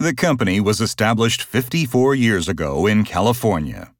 The company was established 54 years ago in California.